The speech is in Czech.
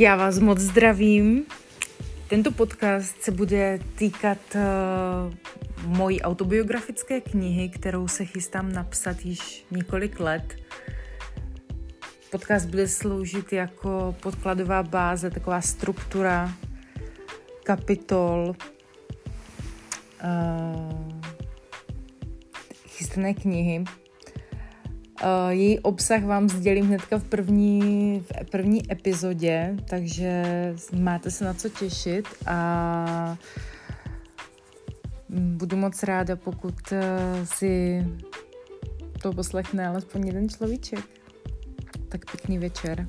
Já vás moc zdravím. Tento podcast se bude týkat uh, mojí autobiografické knihy, kterou se chystám napsat již několik let. Podcast bude sloužit jako podkladová báze, taková struktura kapitol uh, chystané knihy. Uh, její obsah vám sdělím hnedka v první, v první epizodě, takže máte se na co těšit a budu moc ráda, pokud uh, si to poslechne alespoň jeden človíček. Tak pěkný večer.